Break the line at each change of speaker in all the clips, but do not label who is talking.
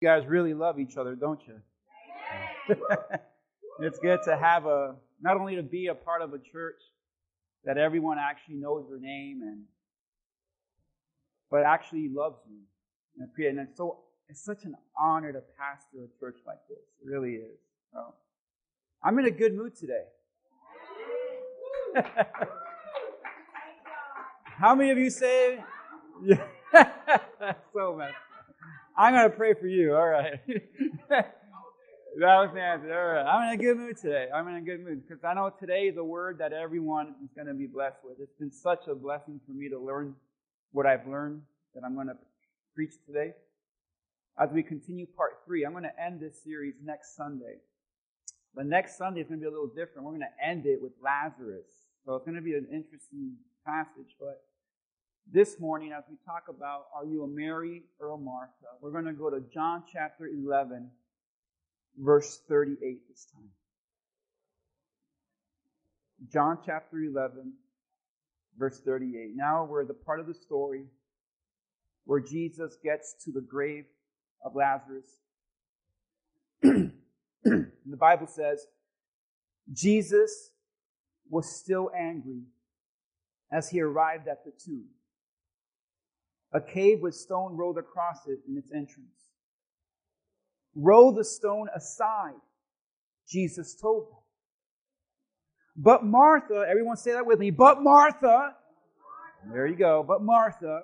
You guys really love each other, don't you? it's good to have a, not only to be a part of a church that everyone actually knows your name and, but actually loves you. And it's so, it's such an honor to pastor a church like this. It really is. So, I'm in a good mood today. How many of you say? Yeah. so much. I'm going to pray for you. All right. that was Nancy. All right. I'm in a good mood today. I'm in a good mood because I know today is a word that everyone is going to be blessed with. It's been such a blessing for me to learn what I've learned that I'm going to preach today. As we continue part three, I'm going to end this series next Sunday. But next Sunday is going to be a little different. We're going to end it with Lazarus. So it's going to be an interesting passage. But this morning, as we talk about are you a Mary or a Martha, we're going to go to John chapter 11, verse 38 this time. John chapter 11, verse 38. Now we're the part of the story where Jesus gets to the grave of Lazarus. the Bible says, Jesus was still angry as he arrived at the tomb. A cave with stone rolled across it in its entrance. Roll the stone aside, Jesus told them. But Martha, everyone say that with me, but Martha, there you go, but Martha,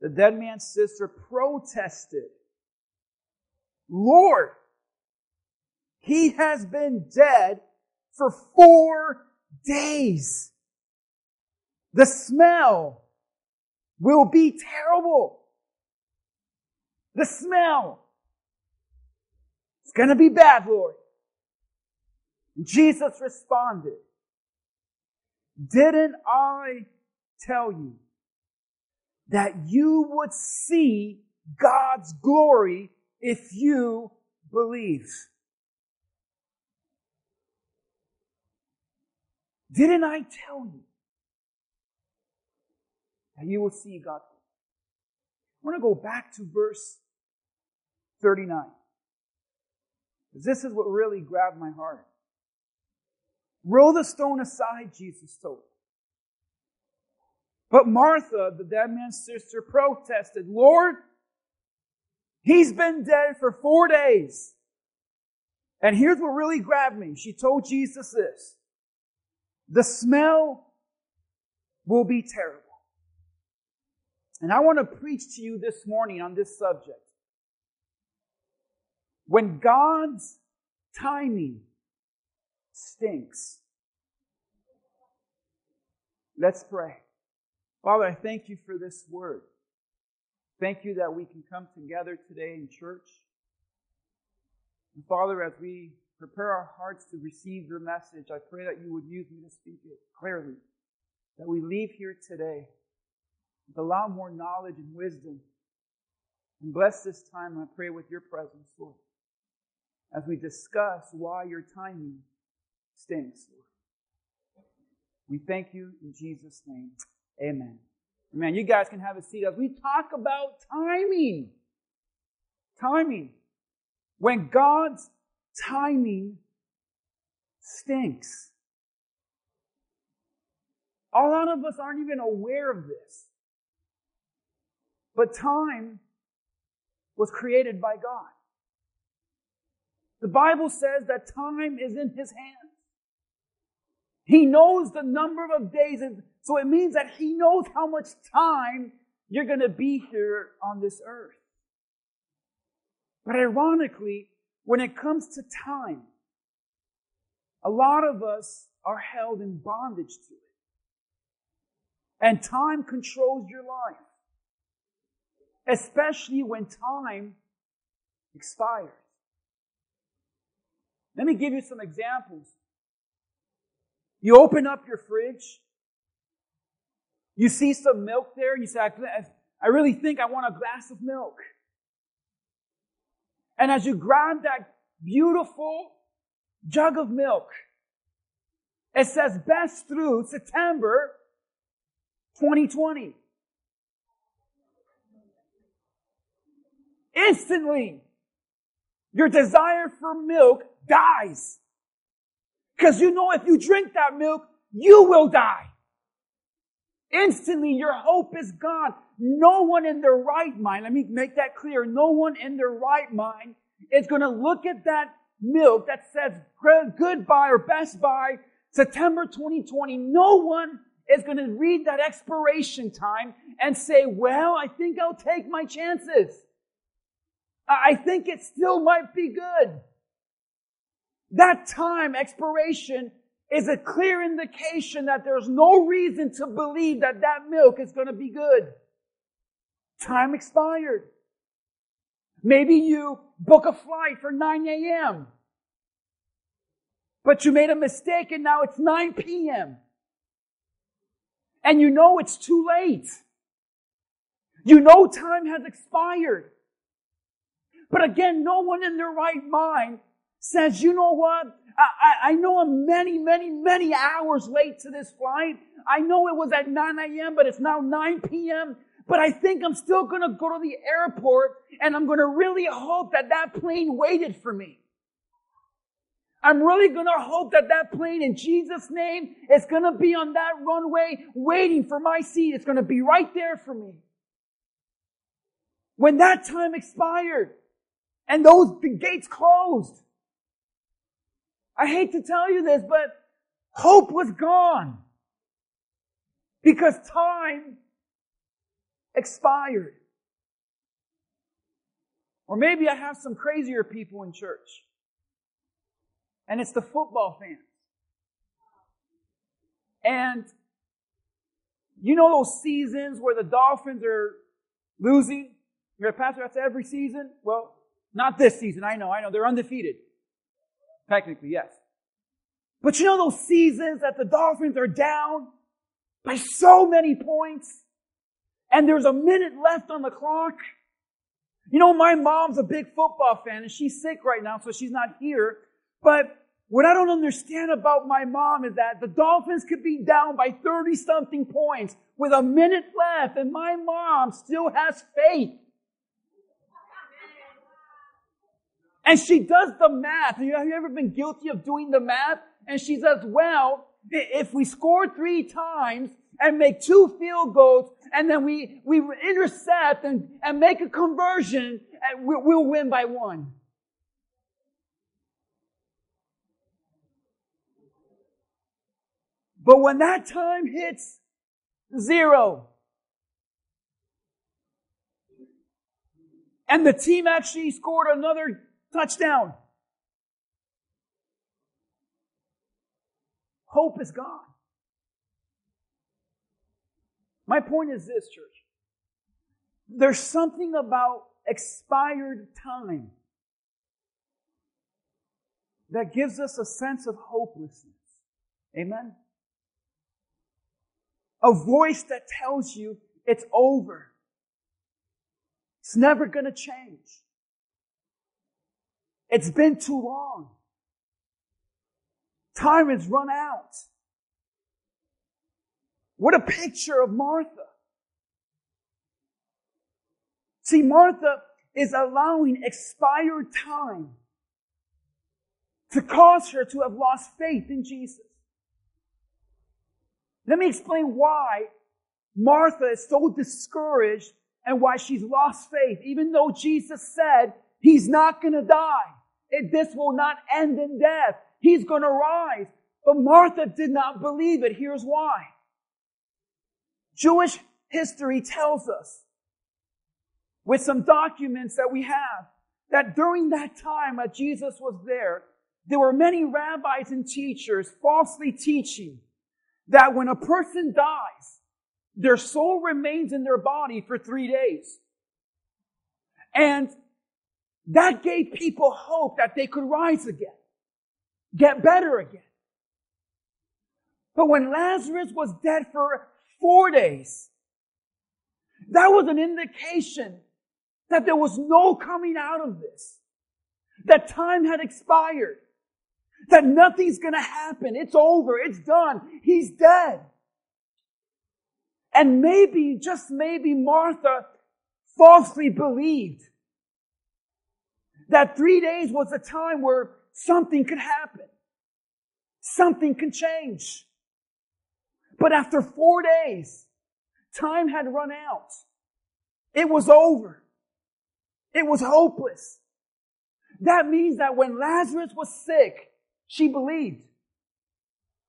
the dead man's sister, protested, Lord, he has been dead for four days. The smell will be terrible. The smell. It's going to be bad, Lord. Jesus responded, Didn't I tell you that you would see God's glory if you believe? Didn't I tell you? You will see God. I want to go back to verse 39. This is what really grabbed my heart. Roll the stone aside, Jesus told. But Martha, the dead man's sister, protested, Lord, he's been dead for four days. And here's what really grabbed me. She told Jesus this. The smell will be terrible. And I want to preach to you this morning on this subject. When God's timing stinks. Let's pray. Father, I thank you for this word. Thank you that we can come together today in church. And Father, as we prepare our hearts to receive your message, I pray that you would use me to speak it clearly. That we leave here today with a lot more knowledge and wisdom. And bless this time, I pray, with your presence, Lord, as we discuss why your timing stinks, Lord. We thank you in Jesus' name. Amen. Amen. You guys can have a seat as we talk about timing. Timing. When God's timing stinks. A lot of us aren't even aware of this. But time was created by God. The Bible says that time is in His hands. He knows the number of days, and so it means that He knows how much time you're going to be here on this earth. But ironically, when it comes to time, a lot of us are held in bondage to it. And time controls your life especially when time expires. Let me give you some examples. You open up your fridge, you see some milk there, and you say, I really think I want a glass of milk. And as you grab that beautiful jug of milk, it says best through September 2020. Instantly your desire for milk dies. Cause you know if you drink that milk, you will die. Instantly, your hope is gone. No one in their right mind, let me make that clear, no one in their right mind is going to look at that milk that says goodbye or best by September 2020. No one is going to read that expiration time and say, well, I think I'll take my chances. I think it still might be good. That time expiration is a clear indication that there's no reason to believe that that milk is going to be good. Time expired. Maybe you book a flight for 9 a.m. But you made a mistake and now it's 9 p.m. And you know it's too late. You know time has expired. But again, no one in their right mind says, you know what? I, I, know I'm many, many, many hours late to this flight. I know it was at 9 a.m., but it's now 9 p.m. But I think I'm still going to go to the airport and I'm going to really hope that that plane waited for me. I'm really going to hope that that plane in Jesus' name is going to be on that runway waiting for my seat. It's going to be right there for me. When that time expired and those the gates closed, I hate to tell you this, but hope was gone because time expired. Or maybe I have some crazier people in church. And it's the football fans. And you know those seasons where the Dolphins are losing? You're a pastor, that's every season? Well, not this season. I know, I know. They're undefeated. Technically, yes. But you know those seasons that the Dolphins are down by so many points and there's a minute left on the clock? You know, my mom's a big football fan and she's sick right now, so she's not here. But what I don't understand about my mom is that the Dolphins could be down by 30 something points with a minute left and my mom still has faith And she does the math. Have you ever been guilty of doing the math? And she says, well, if we score three times and make two field goals and then we, we intercept and, and make a conversion, eh, we'll win by one. But when that time hits zero, and the team actually scored another Touchdown. Hope is gone. My point is this, church. There's something about expired time that gives us a sense of hopelessness. Amen? A voice that tells you it's over. It's never going to change. It's been too long. Time has run out. What a picture of Martha. See, Martha is allowing expired time to cause her to have lost faith in Jesus. Let me explain why Martha is so discouraged and why she's lost faith, even though Jesus said he's not going to die. It, this will not end in death. He's going to rise. But Martha did not believe it. Here's why. Jewish history tells us, with some documents that we have, that during that time that Jesus was there, there were many rabbis and teachers falsely teaching that when a person dies, their soul remains in their body for three days. And that gave people hope that they could rise again, get better again. But when Lazarus was dead for four days, that was an indication that there was no coming out of this, that time had expired, that nothing's gonna happen. It's over. It's done. He's dead. And maybe, just maybe Martha falsely believed That three days was a time where something could happen. Something can change. But after four days, time had run out. It was over. It was hopeless. That means that when Lazarus was sick, she believed.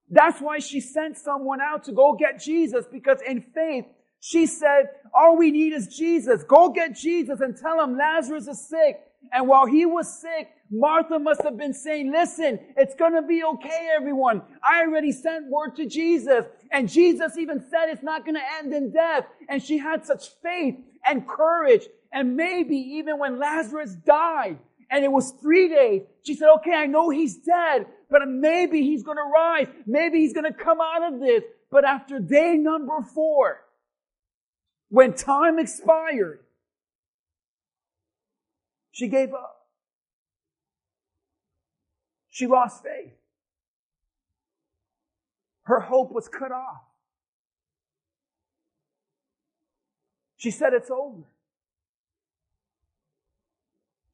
That's why she sent someone out to go get Jesus because in faith, she said, all we need is Jesus. Go get Jesus and tell him Lazarus is sick. And while he was sick, Martha must have been saying, listen, it's gonna be okay, everyone. I already sent word to Jesus. And Jesus even said it's not gonna end in death. And she had such faith and courage. And maybe even when Lazarus died, and it was three days. She said, okay, I know he's dead, but maybe he's going to rise. Maybe he's going to come out of this. But after day number four, when time expired, she gave up. She lost faith. Her hope was cut off. She said, it's over.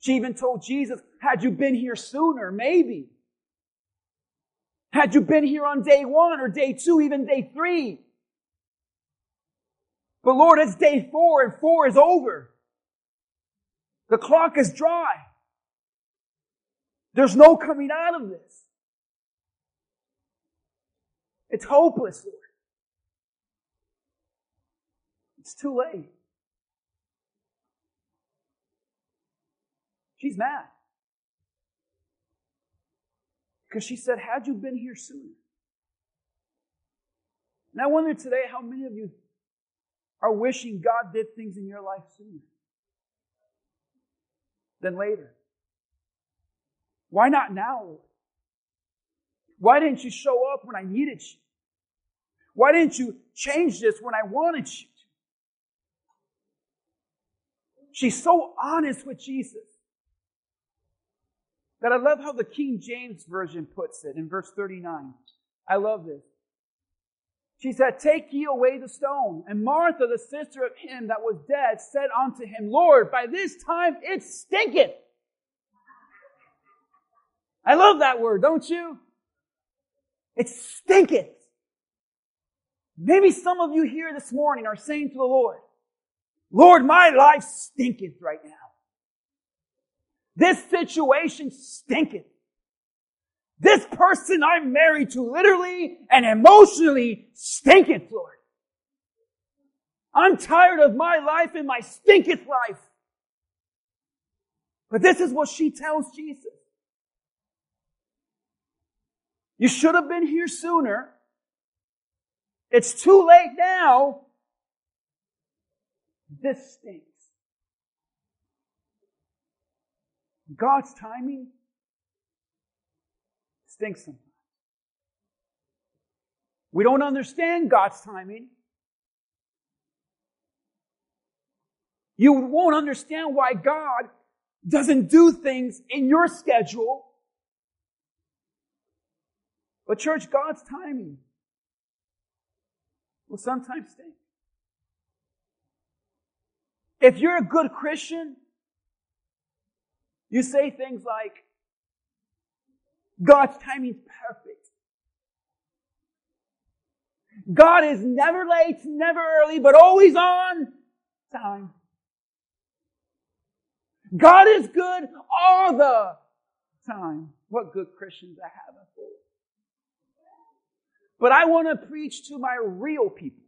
She even told Jesus, had you been here sooner, maybe. Had you been here on day one or day two, even day three. But Lord, it's day four and four is over. The clock is dry. There's no coming out of this. It's hopeless, Lord. It's too late. She's mad. Because she said, Had you been here sooner? And I wonder today how many of you are wishing God did things in your life sooner than later. Why not now? Why didn't you show up when I needed you? Why didn't you change this when I wanted you to? She's so honest with Jesus. That I love how the King James Version puts it in verse 39. I love this. She said, Take ye away the stone. And Martha, the sister of him that was dead, said unto him, Lord, by this time it stinketh. I love that word, don't you? It stinketh. Maybe some of you here this morning are saying to the Lord, Lord, my life stinketh right now. This situation stinketh. This person I'm married to literally and emotionally stinketh, Lord. I'm tired of my life and my stinketh life. But this is what she tells Jesus. You should have been here sooner. It's too late now. This stinks. God's timing stinks sometimes. We don't understand God's timing. You won't understand why God doesn't do things in your schedule. But church, God's timing will sometimes stink. If you're a good Christian, you say things like, God's timing is perfect. God is never late, never early, but always on time. God is good all the time. What good Christians I have. But I want to preach to my real people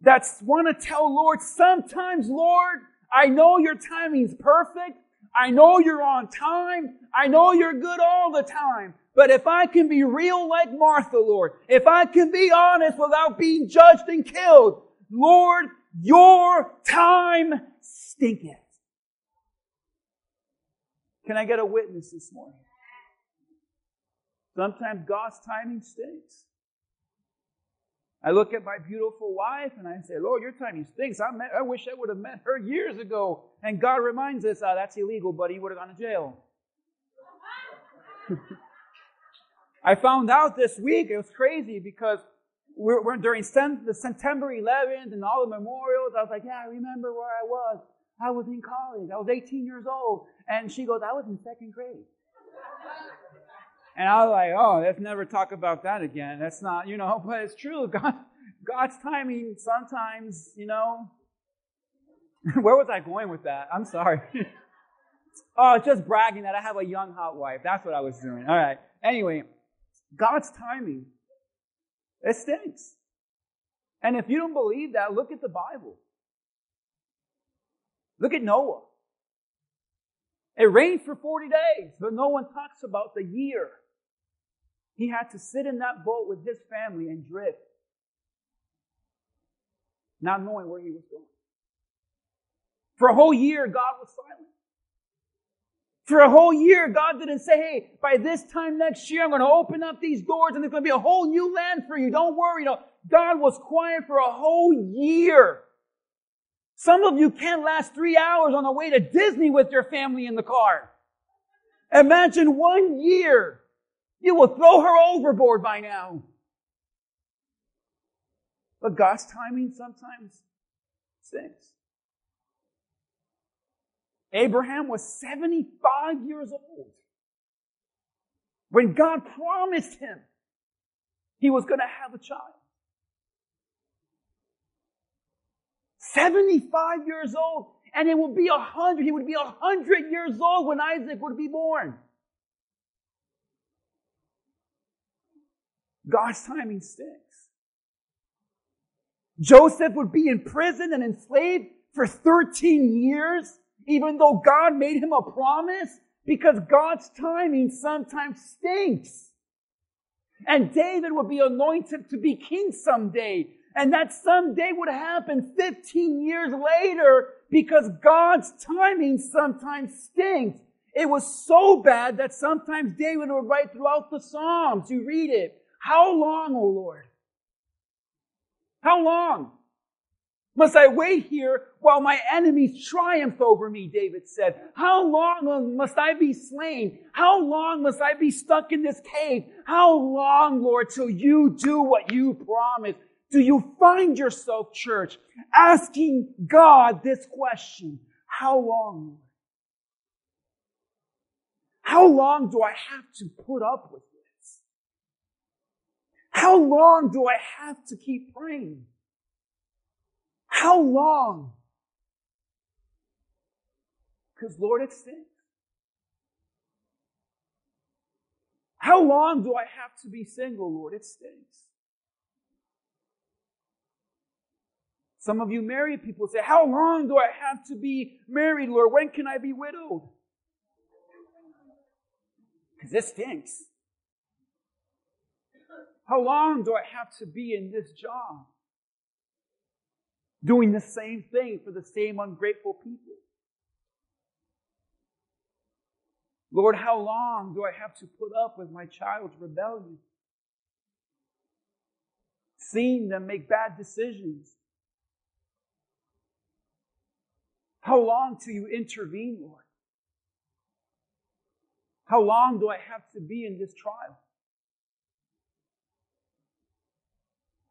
that want to tell Lord, sometimes, Lord, I know your timing's perfect. I know you're on time. I know you're good all the time. But if I can be real like Martha, Lord, if I can be honest without being judged and killed, Lord, your time stinketh. Can I get a witness this morning? Sometimes God's timing stinks. I look at my beautiful wife and I say, Lord, your timing stinks. I, met, I wish I would have met her years ago. And God reminds us, oh, that's illegal, buddy. You would have gone to jail. I found out this week, it was crazy because we're, we're during the September 11th and all the memorials. I was like, yeah, I remember where I was. I was in college. I was 18 years old. And she goes, I was in second grade. And I was like, oh, let's never talk about that again. That's not, you know, but it's true. God, God's timing sometimes, you know. Where was I going with that? I'm sorry. oh, just bragging that I have a young hot wife. That's what I was doing. All right. Anyway, God's timing, it stinks. And if you don't believe that, look at the Bible. Look at Noah. It rained for 40 days, but no one talks about the year. He had to sit in that boat with his family and drift, not knowing where he was going. For a whole year, God was silent. For a whole year, God didn't say, hey, by this time next year, I'm going to open up these doors and there's going to be a whole new land for you. Don't worry. Know, God was quiet for a whole year. Some of you can't last three hours on the way to Disney with your family in the car. Imagine one year. You will throw her overboard by now. But God's timing sometimes stinks. Abraham was 75 years old when God promised him he was going to have a child. 75 years old. And it will be a hundred. He would be a hundred years old when Isaac would be born. God's timing stinks. Joseph would be in prison and enslaved for 13 years, even though God made him a promise, because God's timing sometimes stinks. And David would be anointed to be king someday, and that someday would happen 15 years later because God's timing sometimes stinks. It was so bad that sometimes David would write throughout the Psalms. You read it. How long, O Lord? How long? Must I wait here while my enemies triumph over me, David said. How long must I be slain? How long must I be stuck in this cave? How long, Lord, till you do what you promised? do you find yourself, church, asking God this question? How long? How long do I have to put up with? How long do I have to keep praying? How long? Because Lord, it stinks. How long do I have to be single, Lord? It stinks. Some of you married people say, How long do I have to be married, Lord? When can I be widowed? Because this stinks. How long do I have to be in this job? Doing the same thing for the same ungrateful people? Lord, how long do I have to put up with my child's rebellion? Seeing them make bad decisions, How long till you intervene, Lord? How long do I have to be in this trial?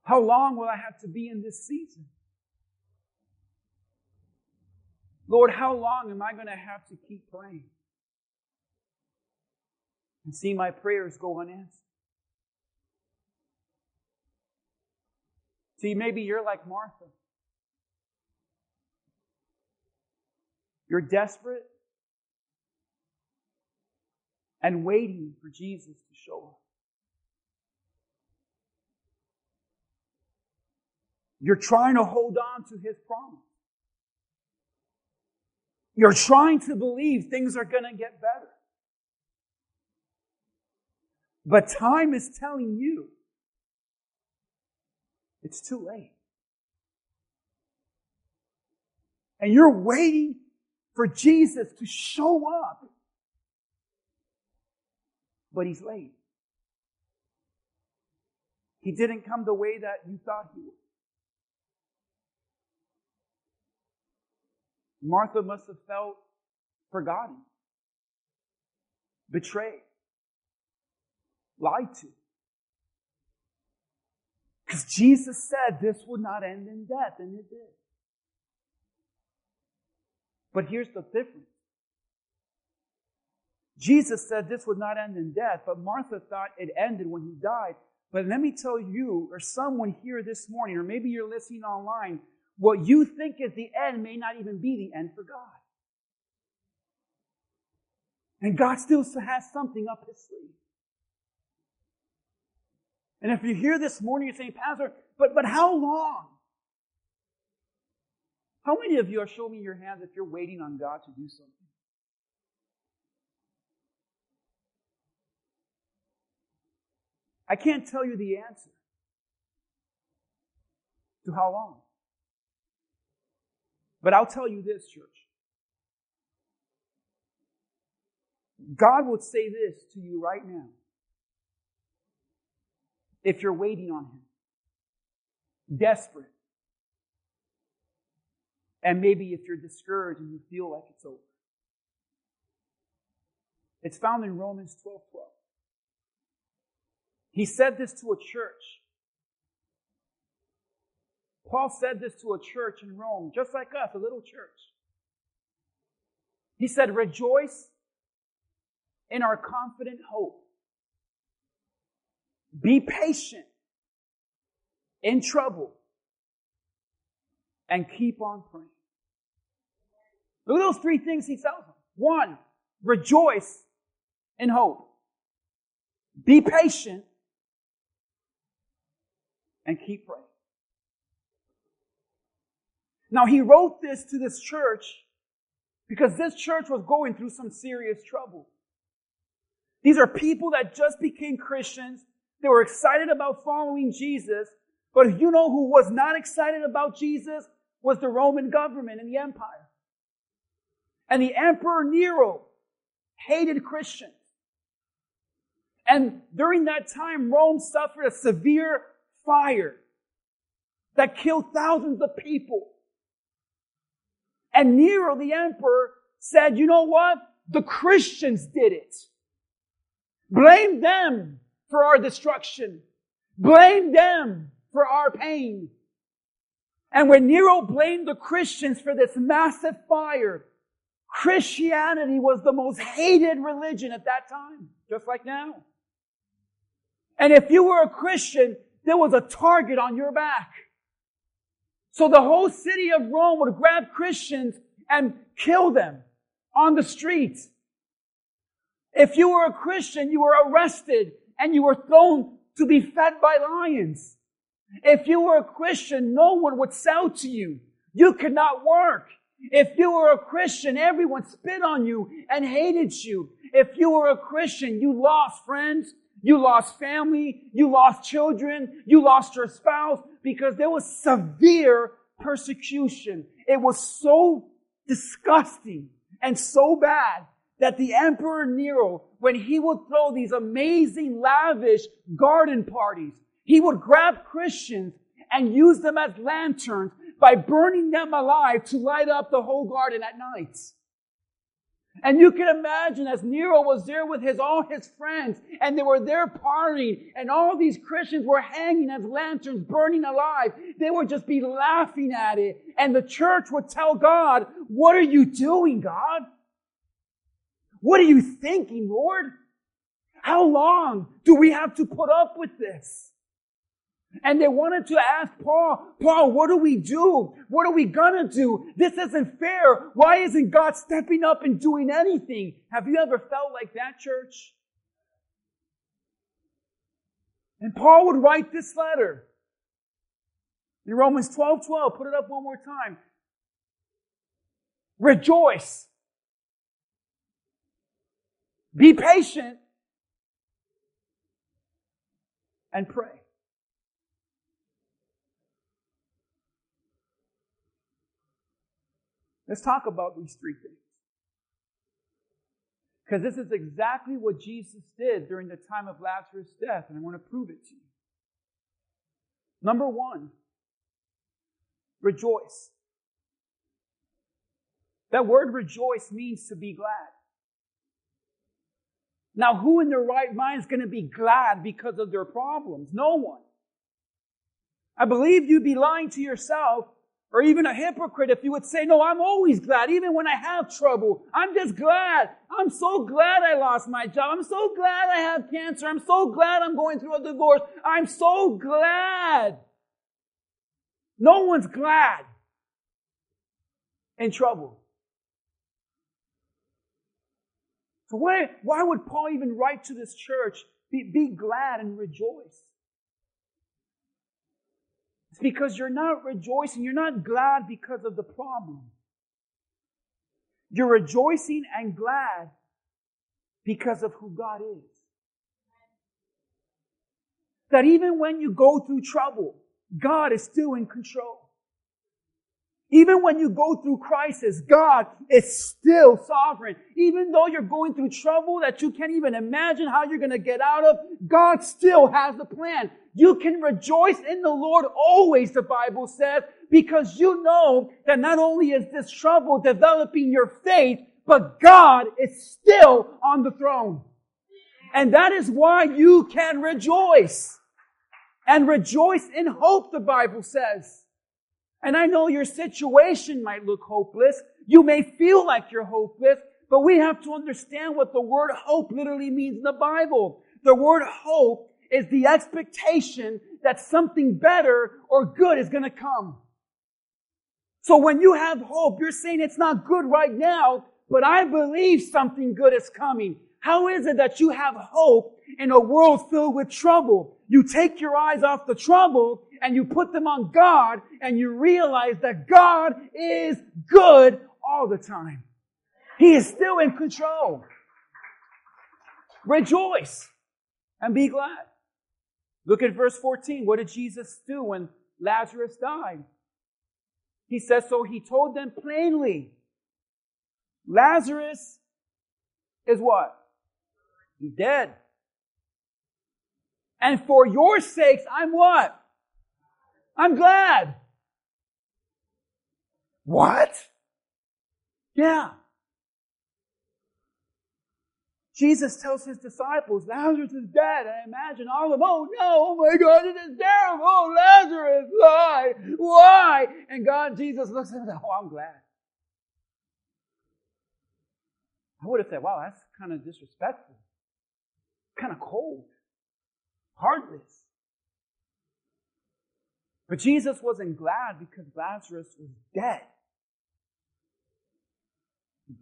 How long will I have to be in this season? Lord, how long am I going to have to keep praying and see my prayers go unanswered? See, maybe you're like Martha. You're desperate and waiting for Jesus to show up. You're trying to hold on to his promise. You're trying to believe things are going to get better. But time is telling you it's too late. And you're waiting for Jesus to show up. But he's late. He didn't come the way that you thought he would. Martha must have felt forgotten, betrayed, lied to. Because Jesus said this would not end in death, and it did. But here's the difference. Jesus said this would not end in death, but Martha thought it ended when he died. But let me tell you, or someone here this morning, or maybe you're listening online, what you think is the end may not even be the end for God. And God still has something up his sleeve. And if you're here this morning, you're saying, Pastor, but, but how long? How many of you are showing me your hands if you're waiting on God to do something? I can't tell you the answer to how long. But I'll tell you this, church. God would say this to you right now if you're waiting on Him, desperate, and maybe if you're discouraged and you feel like it's over. It's found in Romans 12 12. He said this to a church. Paul said this to a church in Rome, just like us, a little church. He said, Rejoice in our confident hope. Be patient in trouble and keep on praying. Look at those three things he tells them. One, rejoice in hope. Be patient and keep praying. Now he wrote this to this church because this church was going through some serious trouble. These are people that just became Christians. They were excited about following Jesus. But you know who was not excited about Jesus? Was the Roman government and the empire. And the Emperor Nero hated Christians. And during that time, Rome suffered a severe fire that killed thousands of people. And Nero, the emperor, said, you know what? The Christians did it. Blame them for our destruction. Blame them for our pain. And when Nero blamed the Christians for this massive fire, Christianity was the most hated religion at that time, just like now. And if you were a Christian, there was a target on your back. So the whole city of Rome would grab Christians and kill them on the streets. If you were a Christian, you were arrested and you were thrown to be fed by lions. If you were a Christian, no one would sell to you. You could not work. If you were a Christian, everyone spit on you and hated you. If you were a Christian, you lost friends. You lost family. You lost children. You lost your spouse because there was severe persecution. It was so disgusting and so bad that the Emperor Nero, when he would throw these amazing, lavish garden parties, he would grab Christians and use them as lanterns by burning them alive to light up the whole garden at night. And you can imagine as Nero was there with his, all his friends and they were there partying and all these Christians were hanging as lanterns burning alive. They would just be laughing at it. And the church would tell God, what are you doing, God? What are you thinking, Lord? How long do we have to put up with this? And they wanted to ask Paul, Paul, what do we do? What are we gonna do? This isn't fair. Why isn't God stepping up and doing anything? Have you ever felt like that, church? And Paul would write this letter in Romans 12 12. Put it up one more time. Rejoice. Be patient and pray. Let's talk about these three things. Because this is exactly what Jesus did during the time of Lazarus' death, and I want to prove it to you. Number one, rejoice. That word rejoice means to be glad. Now, who in their right mind is going to be glad because of their problems? No one. I believe you'd be lying to yourself or even a hypocrite if you would say, no, I'm always glad, even when I have trouble. I'm just glad. I'm so glad I lost my job. I'm so glad I have cancer. I'm so glad I'm going through a divorce. I'm so glad. No one's glad in trouble. So why, why would Paul even write to this church, be, be glad and rejoice? It's because you're not rejoicing, you're not glad because of the problem. You're rejoicing and glad because of who God is. That even when you go through trouble, God is still in control. Even when you go through crisis, God is still sovereign. Even though you're going through trouble that you can't even imagine how you're going to get out of, God still has the plan. You can rejoice in the Lord always, the Bible says, because you know that not only is this trouble developing your faith, but God is still on the throne. And that is why you can rejoice. And rejoice in hope, the Bible says. And I know your situation might look hopeless. You may feel like you're hopeless, but we have to understand what the word hope literally means in the Bible. The word hope is the expectation that something better or good is going to come. So when you have hope, you're saying it's not good right now, but I believe something good is coming. How is it that you have hope in a world filled with trouble? You take your eyes off the trouble and you put them on God and you realize that God is good all the time. He is still in control. Rejoice and be glad. Look at verse 14. What did Jesus do when Lazarus died? He says, so he told them plainly, Lazarus is what? He's dead. And for your sakes, I'm what? I'm glad. What? Yeah. Jesus tells his disciples, Lazarus is dead. I imagine all of them, oh no, oh my God, it is terrible. Oh, Lazarus, why? Why? And God, Jesus looks at them, oh, I'm glad. I would have said, wow, that's kind of disrespectful, kind of cold, heartless. But Jesus wasn't glad because Lazarus was dead.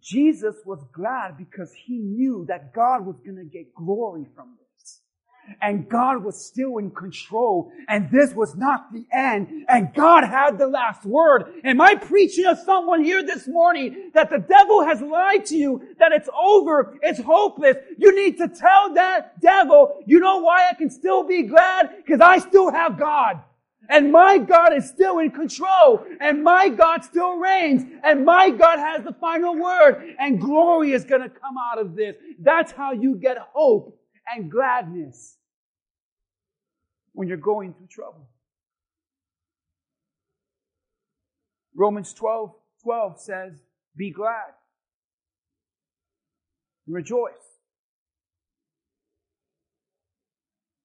Jesus was glad because he knew that God was going to get glory from this. And God was still in control. And this was not the end. And God had the last word. Am I preaching to someone here this morning that the devil has lied to you, that it's over, it's hopeless? You need to tell that devil, you know why I can still be glad? Because I still have God. And my God is still in control. And my God still reigns. And my God has the final word. And glory is going to come out of this. That's how you get hope and gladness when you're going through trouble. Romans 12, 12 says, be glad. Rejoice.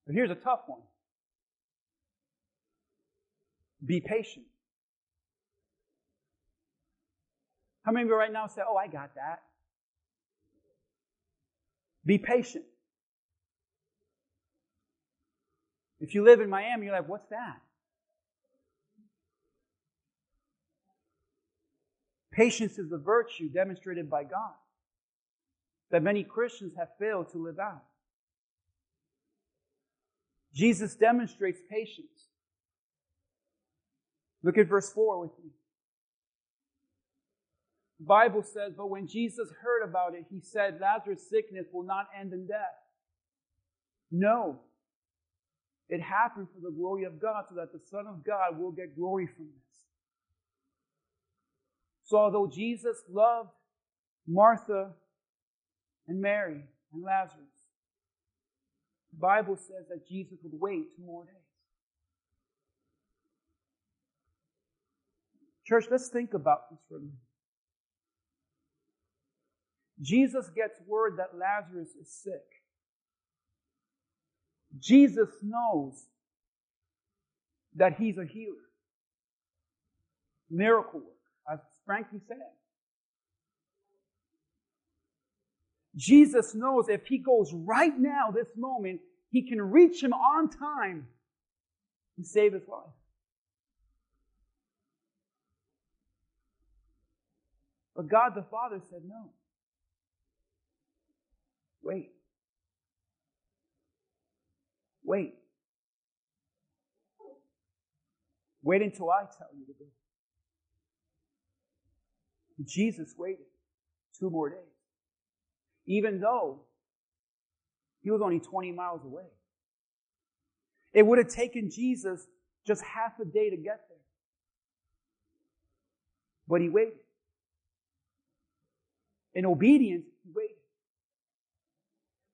But here's a tough one. Be patient. How many of you right now say, Oh, I got that? Be patient. If you live in Miami, you're like, What's that? Patience is a virtue demonstrated by God that many Christians have failed to live out. Jesus demonstrates patience. Look at verse 4 with me. The Bible says, But when Jesus heard about it, he said, Lazarus' sickness will not end in death. No. It happened for the glory of God, so that the Son of God will get glory from this. So, although Jesus loved Martha and Mary and Lazarus, the Bible says that Jesus would wait two more days. Church, let's think about this for a minute. Jesus gets word that Lazarus is sick. Jesus knows that he's a healer. miracle work, as Frankie said. Jesus knows if he goes right now, this moment, he can reach him on time and save his life. But God the Father said no. Wait. Wait. Wait until I tell you to go. Jesus waited two more days, even though he was only 20 miles away. It would have taken Jesus just half a day to get there. But he waited. In obedience, he waited.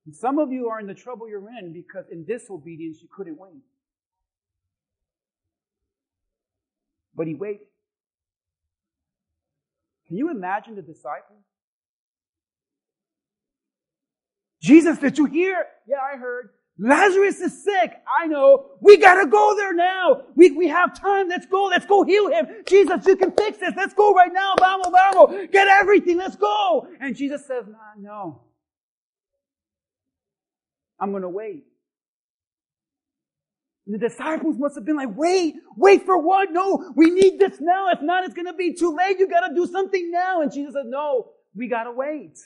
And some of you are in the trouble you're in because in disobedience you couldn't wait. But he waited. Can you imagine the disciples? Jesus, did you hear? Yeah, I heard. Lazarus is sick. I know. We gotta go there now. We, we have time. Let's go. Let's go heal him. Jesus, you can fix this. Let's go right now. Vamos, vamos. Get everything. Let's go. And Jesus says, nah, no. I'm gonna wait. And the disciples must have been like, wait, wait for what? No, we need this now. If not, it's to be too late. You got to do something now. And Jesus said, no, we got to wait.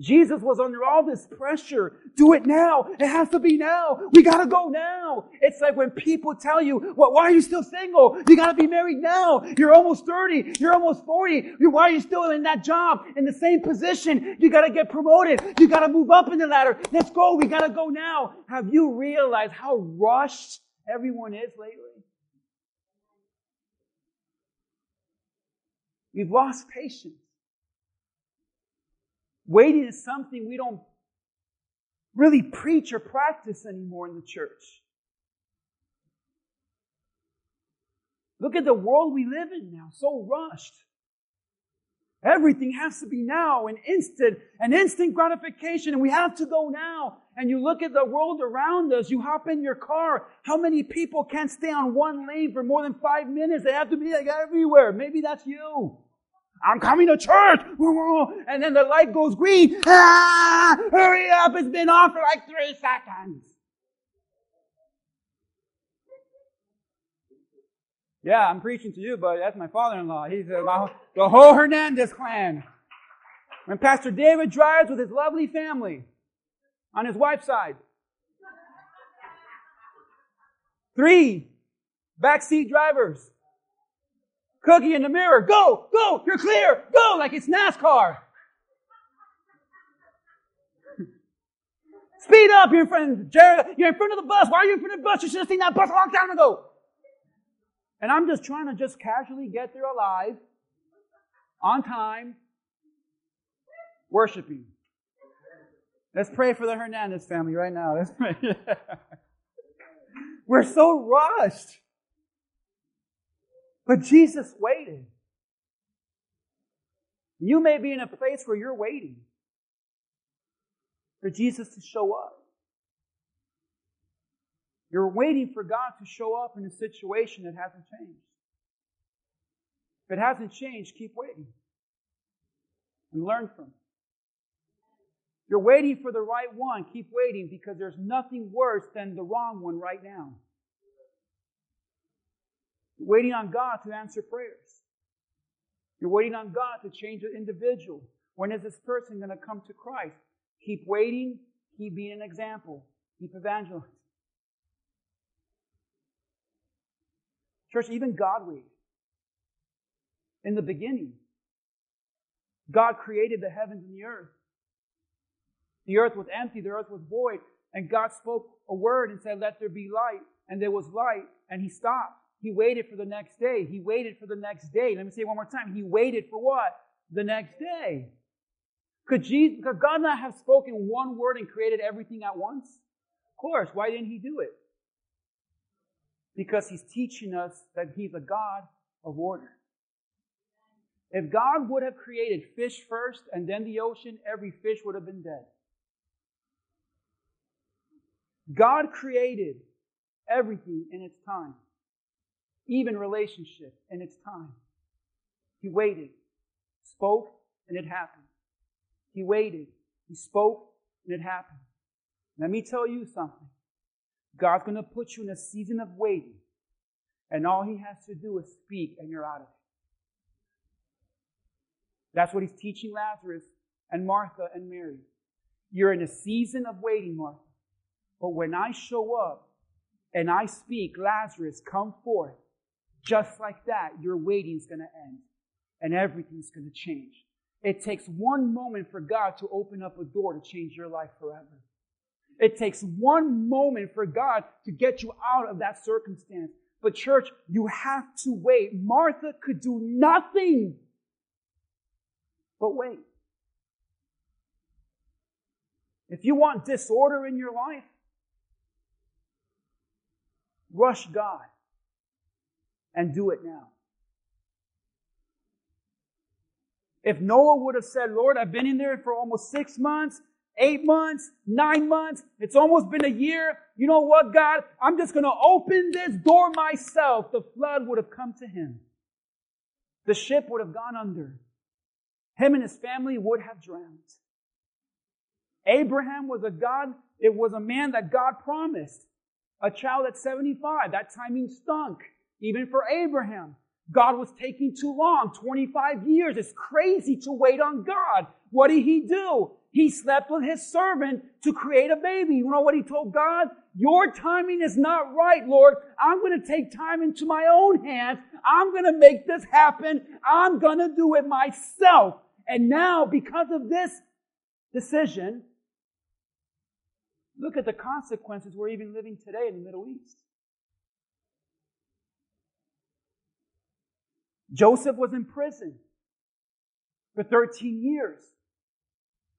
Jesus was under all this pressure. Do it now. It has to be now. We gotta go now. It's like when people tell you, well, why are you still single? You gotta be married now. You're almost 30. You're almost 40. why are you still in that job, in the same position? You gotta get promoted. You gotta move up in the ladder. Let's go. We gotta go now. Have you realized how rushed everyone is lately? We've lost patience. Waiting is something we don't really preach or practice anymore in the church. Look at the world we live in now, so rushed. Everything has to be now, an instant, an instant gratification, and we have to go now. And you look at the world around us, you hop in your car, how many people can't stay on one lane for more than five minutes? They have to be like everywhere. Maybe that's you. I'm coming to church. And then the light goes green. Ah, hurry up. It's been on for like three seconds. Yeah, I'm preaching to you, but that's my father-in-law. He's uh, the whole Hernandez clan. When Pastor David drives with his lovely family on his wife's side. Three backseat drivers. Cookie in the mirror. Go, go, you're clear. Go, like it's NASCAR. Speed up, you're in front, Jared, you're in front of the bus. Why are you in front of the bus? You should have seen that bus a long time ago. And I'm just trying to just casually get there alive, on time, worshiping. Let's pray for the Hernandez family right now. Let's pray. We're so rushed. But Jesus waited. You may be in a place where you're waiting for Jesus to show up. You're waiting for God to show up in a situation that hasn't changed. If it hasn't changed, keep waiting and learn from it. You're waiting for the right one, keep waiting because there's nothing worse than the wrong one right now waiting on God to answer prayers. You're waiting on God to change an individual. When is this person going to come to Christ? Keep waiting. Keep being an example. Keep evangelizing. Church, even God waited. In the beginning, God created the heavens and the earth. The earth was empty, the earth was void, and God spoke a word and said, Let there be light. And there was light, and He stopped. He waited for the next day. He waited for the next day. Let me say it one more time. He waited for what? The next day. Could, Jesus, could God not have spoken one word and created everything at once? Of course. Why didn't he do it? Because he's teaching us that he's a God of order. If God would have created fish first and then the ocean, every fish would have been dead. God created everything in its time. Even relationship in its time. He waited, spoke, and it happened. He waited, he spoke, and it happened. Let me tell you something. God's going to put you in a season of waiting, and all he has to do is speak, and you're out of it. That's what he's teaching Lazarus and Martha and Mary. You're in a season of waiting, Martha. But when I show up and I speak, Lazarus, come forth, just like that, your waiting is going to end and everything's going to change. It takes one moment for God to open up a door to change your life forever. It takes one moment for God to get you out of that circumstance. But, church, you have to wait. Martha could do nothing but wait. If you want disorder in your life, rush God and do it now. If Noah would have said, Lord, I've been in there for almost six months, eight months, nine months, it's almost been a year. You know what, God? I'm just going to open this door myself. The flood would have come to him. The ship would have gone under. Him and his family would have drowned. Abraham was a God, it was a man that God promised. A child at 75. That timing stunk, even for Abraham. God was taking too long, 25 years. It's crazy to wait on God. What did he do? He slept with his servant to create a baby. You know what he told God? Your timing is not right, Lord. I'm going to take time into my own hands. I'm going to make this happen. I'm going to do it myself. And now, because of this decision, look at the consequences we're even living today in the Middle East. Joseph was in prison for 13 years.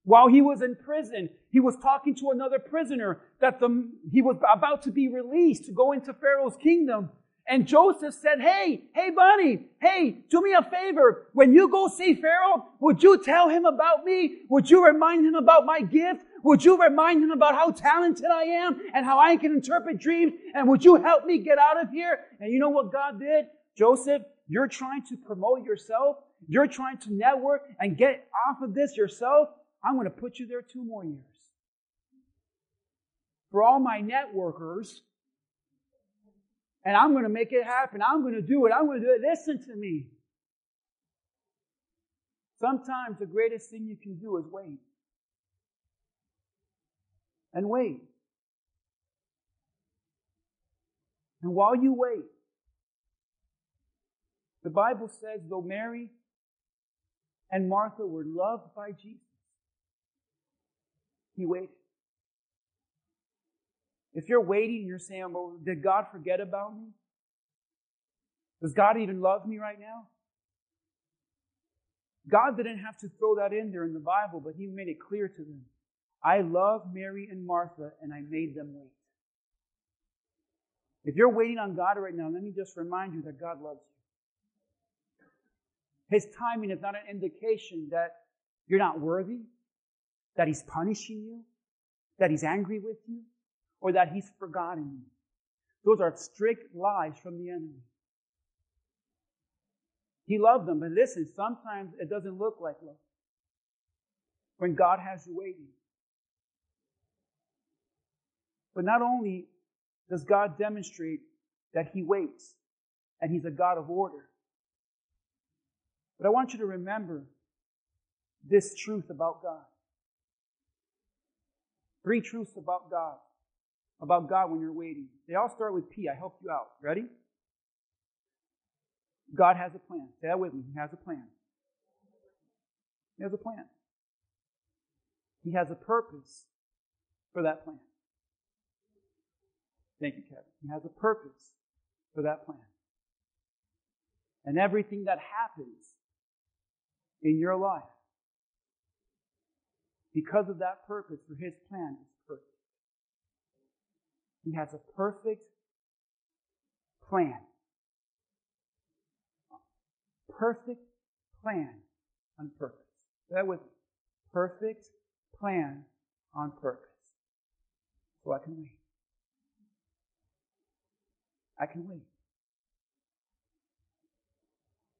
While he was in prison, he was talking to another prisoner that the, he was about to be released to go into Pharaoh's kingdom. And Joseph said, Hey, hey, buddy, hey, do me a favor. When you go see Pharaoh, would you tell him about me? Would you remind him about my gift? Would you remind him about how talented I am and how I can interpret dreams? And would you help me get out of here? And you know what God did? Joseph, you're trying to promote yourself. You're trying to network and get off of this yourself. I'm going to put you there two more years. For all my networkers, and I'm going to make it happen. I'm going to do it. I'm going to do it. Listen to me. Sometimes the greatest thing you can do is wait. And wait. And while you wait, the Bible says, though Mary and Martha were loved by Jesus, he waited. If you're waiting you're saying, well, did God forget about me? Does God even love me right now? God didn't have to throw that in there in the Bible, but He made it clear to them. I love Mary and Martha, and I made them wait. If you're waiting on God right now, let me just remind you that God loves you. His timing is not an indication that you're not worthy, that He's punishing you, that He's angry with you or that he's forgotten you. Those are strict lies from the enemy. He loved them, but listen, sometimes it doesn't look like love. When God has you waiting. But not only does God demonstrate that he waits and he's a God of order, but I want you to remember this truth about God. Three truths about God about God when you're waiting. They all start with P. I helped you out. Ready? God has a plan. Say that with me. He has a plan. He has a plan. He has a purpose for that plan. Thank you, Kevin. He has a purpose for that plan. And everything that happens in your life because of that purpose for his plan is perfect. he has a perfect plan. Perfect plan on purpose. That was perfect plan on purpose. So I can wait. I can wait.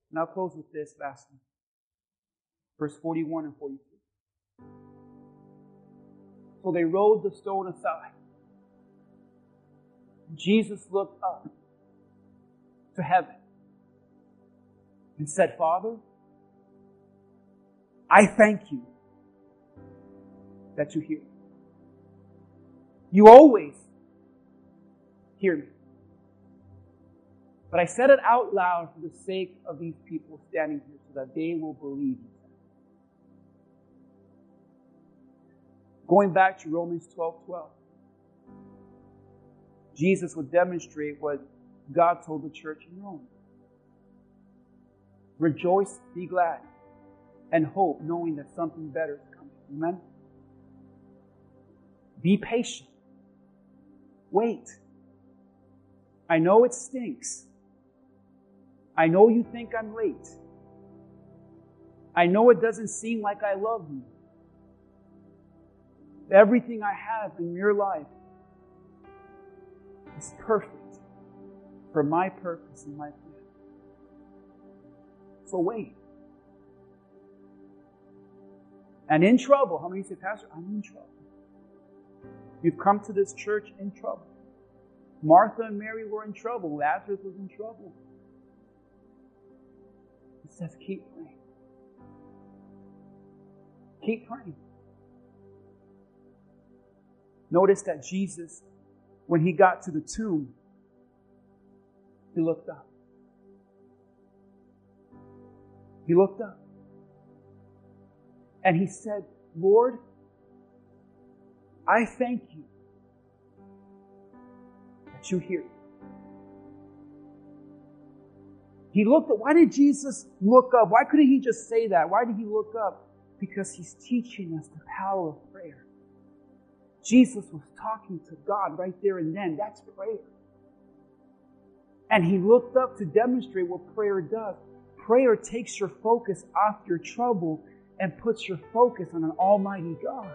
And I'll close with this last one. Verse 41 and 42. So they rolled the stone aside. Jesus looked up to heaven and said, Father, I thank you that you hear me. You always hear me. But I said it out loud for the sake of these people standing here so that they will believe me. Going back to Romans 12 12. Jesus would demonstrate what God told the church in Rome. Rejoice, be glad, and hope, knowing that something better is coming. Amen? Be patient. Wait. I know it stinks. I know you think I'm late. I know it doesn't seem like I love you. Everything I have in your life is perfect for my purpose and my plan. So wait. And in trouble, how many say, Pastor, I'm in trouble? You've come to this church in trouble. Martha and Mary were in trouble. Lazarus was in trouble. It says, keep praying. Keep praying. Notice that Jesus, when he got to the tomb, he looked up. He looked up. And he said, Lord, I thank you that you hear. He looked up. Why did Jesus look up? Why couldn't he just say that? Why did he look up? Because he's teaching us the power. Jesus was talking to God right there and then. That's prayer. And he looked up to demonstrate what prayer does. Prayer takes your focus off your trouble and puts your focus on an almighty God.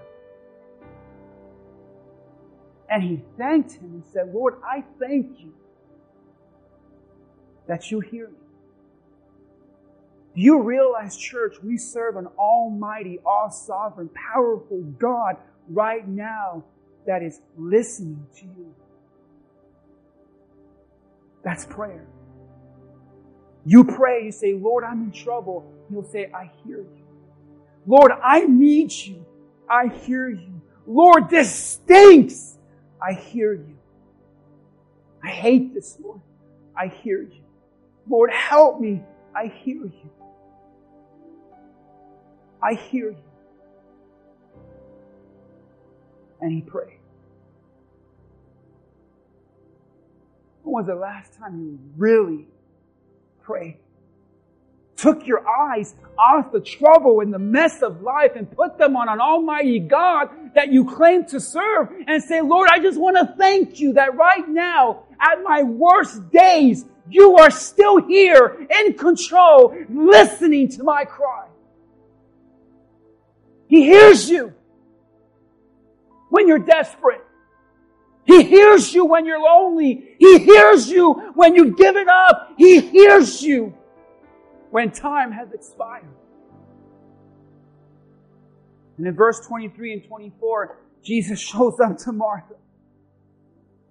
And he thanked him and said, Lord, I thank you that you hear me. Do you realize, church, we serve an almighty, all sovereign, powerful God right now that is listening to you? That's prayer. You pray, you say, Lord, I'm in trouble. He'll say, I hear you. Lord, I need you. I hear you. Lord, this stinks. I hear you. I hate this, Lord. I hear you. Lord, help me. I hear you. I hear you. And he prayed. When was the last time you really prayed? Took your eyes off the trouble and the mess of life and put them on an almighty God that you claim to serve and say, Lord, I just want to thank you that right now, at my worst days, you are still here in control, listening to my cry. He hears you when you're desperate. He hears you when you're lonely. He hears you when you've given up. He hears you when time has expired. And in verse 23 and 24, Jesus shows up to Martha.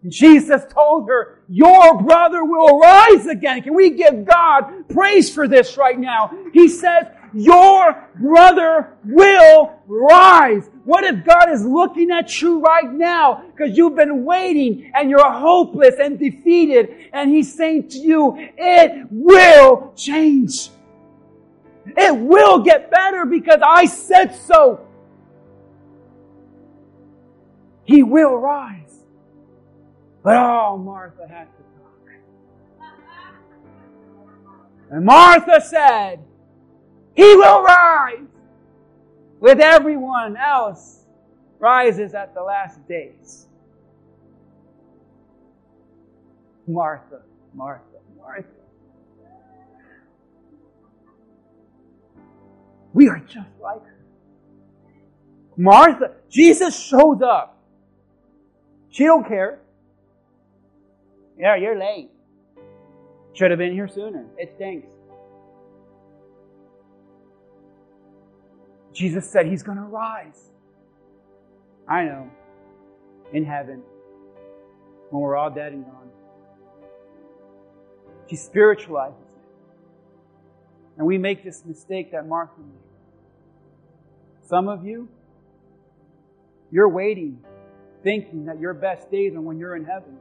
And Jesus told her, your brother will rise again. Can we give God praise for this right now? He says, your brother will rise. What if God is looking at you right now because you've been waiting and you're hopeless and defeated and he's saying to you, it will change. It will get better because I said so. He will rise. But oh, Martha had to talk. And Martha said, he will rise with everyone else rises at the last days. Martha, Martha, Martha. We are just like her. Martha, Jesus shows up. She don't care. Yeah, you're late. Should have been here sooner. It stinks. Jesus said he's going to rise. I know. In heaven. When we're all dead and gone. She spiritualizes it. And we make this mistake that Martha made. Some of you, you're waiting, thinking that your best days are when you're in heaven.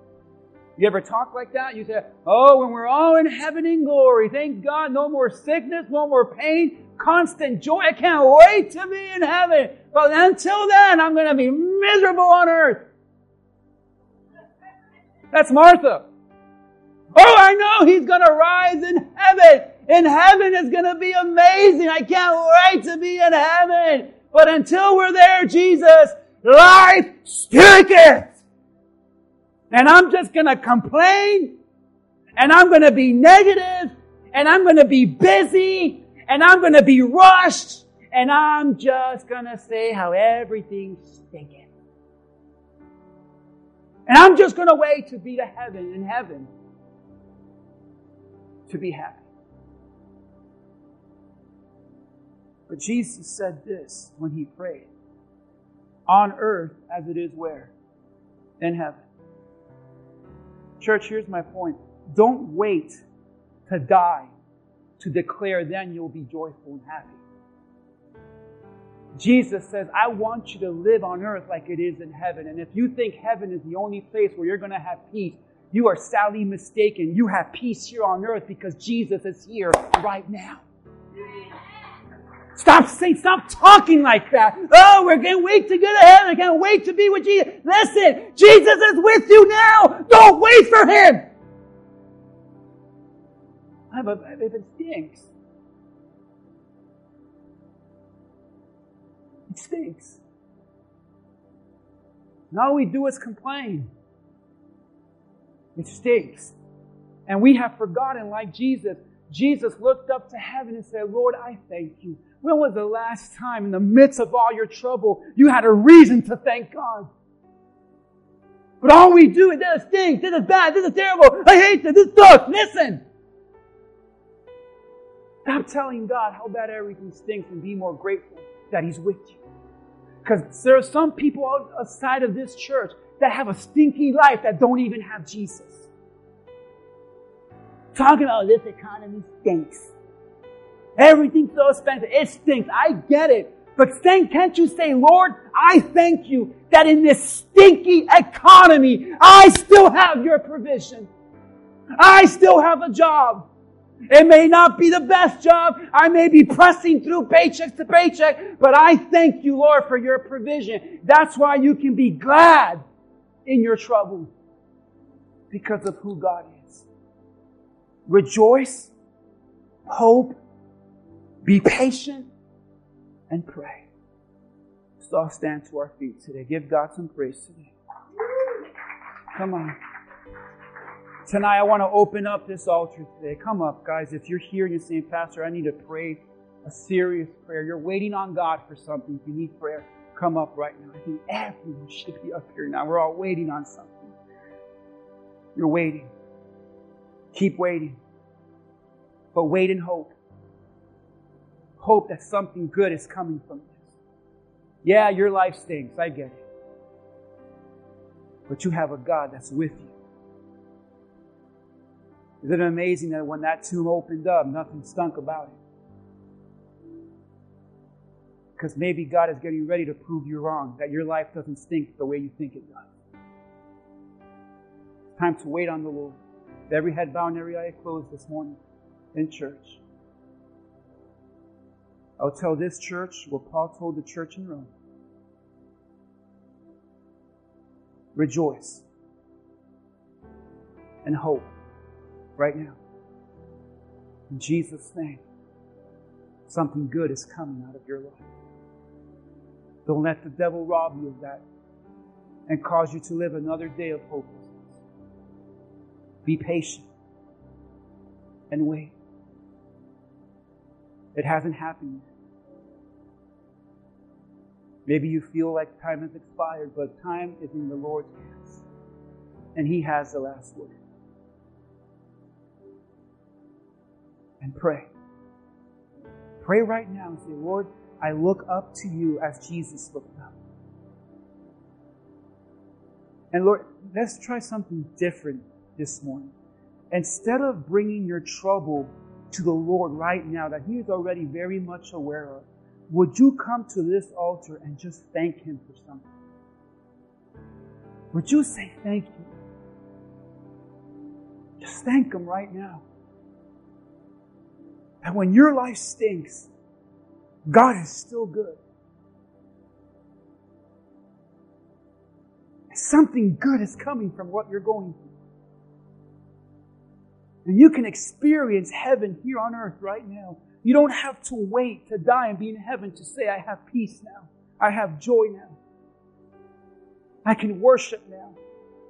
You ever talk like that? You say, Oh, when we're all in heaven in glory, thank God, no more sickness, no more pain, constant joy. I can't wait to be in heaven. But until then, I'm going to be miserable on earth. That's Martha. Oh, I know he's going to rise in heaven. In heaven is going to be amazing. I can't wait to be in heaven. But until we're there, Jesus, life stinketh. And I'm just going to complain and I'm going to be negative and I'm going to be busy and I'm going to be rushed and I'm just going to say how everything's stinking. And I'm just going to wait to be to heaven in heaven to be happy. But Jesus said this when he prayed on earth as it is where? In heaven. Church, here's my point. Don't wait to die to declare then you'll be joyful and happy. Jesus says, I want you to live on earth like it is in heaven. And if you think heaven is the only place where you're going to have peace, you are sadly mistaken. You have peace here on earth because Jesus is here right now. Stop saying, stop talking like that. Oh, we're can't wait to get heaven. I can't wait to be with Jesus. Listen, Jesus is with you now. Don't wait for him. If it stinks, it stinks. And all we do is complain. It stinks. And we have forgotten, like Jesus, Jesus looked up to heaven and said, Lord, I thank you. When was the last time in the midst of all your trouble you had a reason to thank God? But all we do is this stinks, this is bad, this is terrible, I hate this, this sucks. Listen. Stop telling God how bad everything stinks and be more grateful that He's with you. Because there are some people outside of this church that have a stinky life that don't even have Jesus. Talking about this economy stinks. Everything's so expensive. It stinks. I get it. But thank, can't you say, Lord, I thank you that in this stinky economy, I still have your provision. I still have a job. It may not be the best job. I may be pressing through paycheck to paycheck, but I thank you, Lord, for your provision. That's why you can be glad in your trouble because of who God is. Rejoice, hope, be patient and pray. Let's all stand to our feet today. Give God some praise today. Come on. Tonight, I want to open up this altar today. Come up, guys. If you're here and you're saying, Pastor, I need to pray a serious prayer. You're waiting on God for something. If you need prayer, come up right now. I think everyone should be up here now. We're all waiting on something. You're waiting. Keep waiting. But wait in hope hope that something good is coming from this. Yeah, your life stinks. I get it. But you have a God that's with you. Isn't it amazing that when that tomb opened up, nothing stunk about it? Because maybe God is getting ready to prove you wrong, that your life doesn't stink the way you think it does. Time to wait on the Lord. Every head bowed and every eye closed this morning in church. I'll tell this church what Paul told the church in Rome. Rejoice and hope right now. In Jesus' name, something good is coming out of your life. Don't let the devil rob you of that and cause you to live another day of hopelessness. Be patient and wait. It hasn't happened yet. Maybe you feel like time has expired, but time is in the Lord's hands. And He has the last word. And pray. Pray right now and say, Lord, I look up to you as Jesus looked up. And Lord, let's try something different this morning. Instead of bringing your trouble to the Lord right now that He is already very much aware of, would you come to this altar and just thank Him for something? Would you say thank you? Just thank Him right now. And when your life stinks, God is still good. Something good is coming from what you're going through. And you can experience heaven here on earth right now. You don't have to wait to die and be in heaven to say, I have peace now. I have joy now. I can worship now.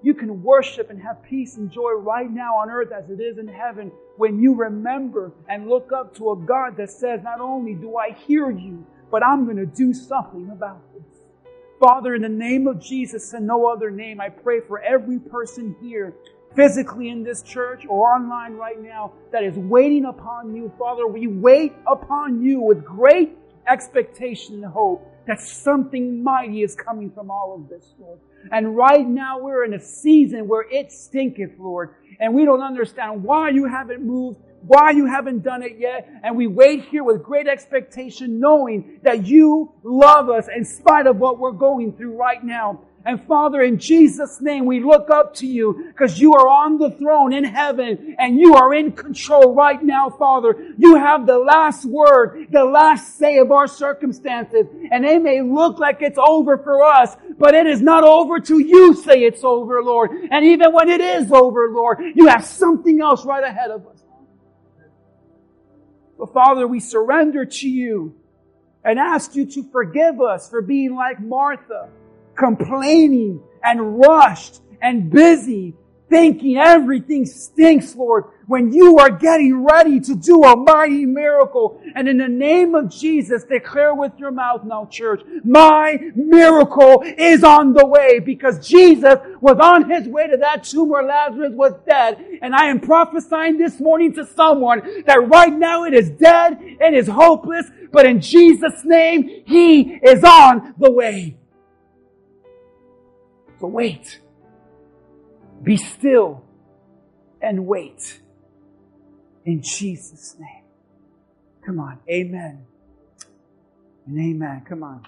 You can worship and have peace and joy right now on earth as it is in heaven when you remember and look up to a God that says, not only do I hear you, but I'm going to do something about this. Father, in the name of Jesus and no other name, I pray for every person here physically in this church or online right now that is waiting upon you. Father, we wait upon you with great expectation and hope that something mighty is coming from all of this, Lord. And right now we're in a season where it stinketh, Lord, and we don't understand why you haven't moved why you haven't done it yet. And we wait here with great expectation, knowing that you love us in spite of what we're going through right now. And Father, in Jesus' name, we look up to you because you are on the throne in heaven and you are in control right now, Father. You have the last word, the last say of our circumstances. And it may look like it's over for us, but it is not over till you say it's over, Lord. And even when it is over, Lord, you have something else right ahead of us. But Father, we surrender to you and ask you to forgive us for being like Martha, complaining and rushed and busy thinking everything stinks, Lord, when you are getting ready to do a mighty miracle. And in the name of Jesus, declare with your mouth now, church, my miracle is on the way because Jesus was on his way to that tomb where Lazarus was dead. And I am prophesying this morning to someone that right now it is dead, it is hopeless, but in Jesus' name, he is on the way. So wait. Be still and wait. In Jesus' name. Come on. Amen. And amen. Come on.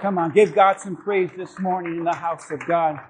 Come on. Give God some praise this morning in the house of God.